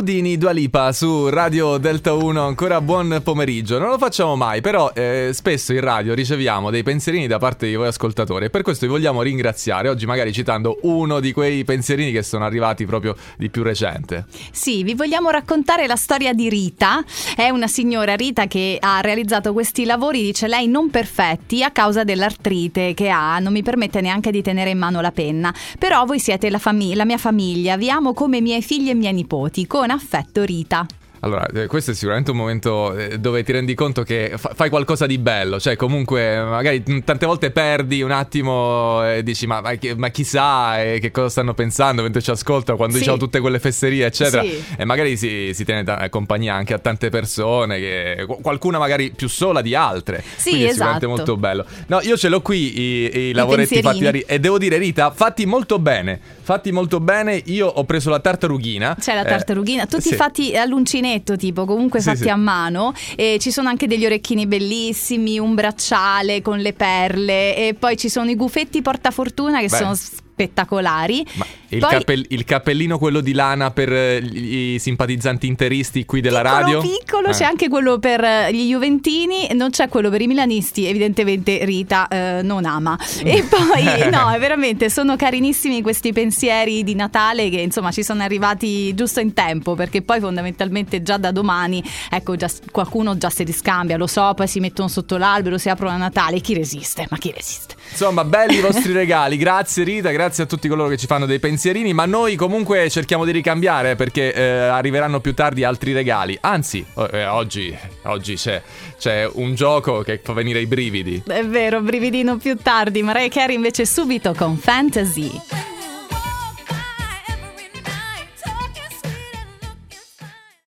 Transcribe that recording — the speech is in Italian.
Udini Dua Lipa su Radio Delta 1, ancora buon pomeriggio. Non lo facciamo mai, però eh, spesso in radio riceviamo dei pensierini da parte di voi ascoltatori e per questo vi vogliamo ringraziare, oggi magari citando uno di quei pensierini che sono arrivati proprio di più recente. Sì, vi vogliamo raccontare la storia di Rita. È una signora Rita che ha realizzato questi lavori, dice lei, non perfetti a causa dell'artrite che ha, non mi permette neanche di tenere in mano la penna. Però voi siete la, fami- la mia famiglia, vi amo come miei figli e miei nipoti. Con affetto Rita. Allora, eh, questo è sicuramente un momento eh, dove ti rendi conto che fa- fai qualcosa di bello, cioè comunque magari tante volte perdi un attimo e dici ma, ma, ma chissà eh, che cosa stanno pensando mentre ci ascoltano, quando sì. diciamo tutte quelle fesserie eccetera sì. e magari si, si tiene t- compagnia anche a tante persone, che, qualcuna magari più sola di altre, sì, quindi esatto. è sicuramente molto bello. No, io ce l'ho qui i, i lavoretti I fatti da Rita e devo dire Rita, fatti molto bene, fatti molto bene, io ho preso la tartarughina. C'è la tartarughina, eh, tutti sì. fatti all'uncinetto tipo, comunque sì, fatti sì. a mano. E ci sono anche degli orecchini bellissimi, un bracciale con le perle e poi ci sono i gufetti portafortuna che Beh. sono spettacolari. Ma il, Poi, cappell- il, cappellino quello di lana per eh, i simpatizzanti interisti qui della piccolo, radio? Piccolo, eh. c'è anche quello per eh, gli Juventini, non c'è quello per i milanisti, evidentemente Rita eh, non ama. E poi, no, veramente sono carinissimi questi pensieri di Natale che insomma ci sono arrivati giusto in tempo, perché poi fondamentalmente già da domani, ecco, già, qualcuno già si riscambia, lo so, poi si mettono sotto l'albero, si aprono a Natale, chi resiste? Ma chi resiste? Insomma, belli i vostri regali, grazie Rita, grazie grazie a tutti coloro che ci fanno dei pensierini, ma noi comunque cerchiamo di ricambiare perché eh, arriveranno più tardi altri regali. Anzi, eh, oggi, oggi c'è, c'è, un gioco che fa venire i brividi. È vero, brividino più tardi, Mariah Carey invece subito con Fantasy.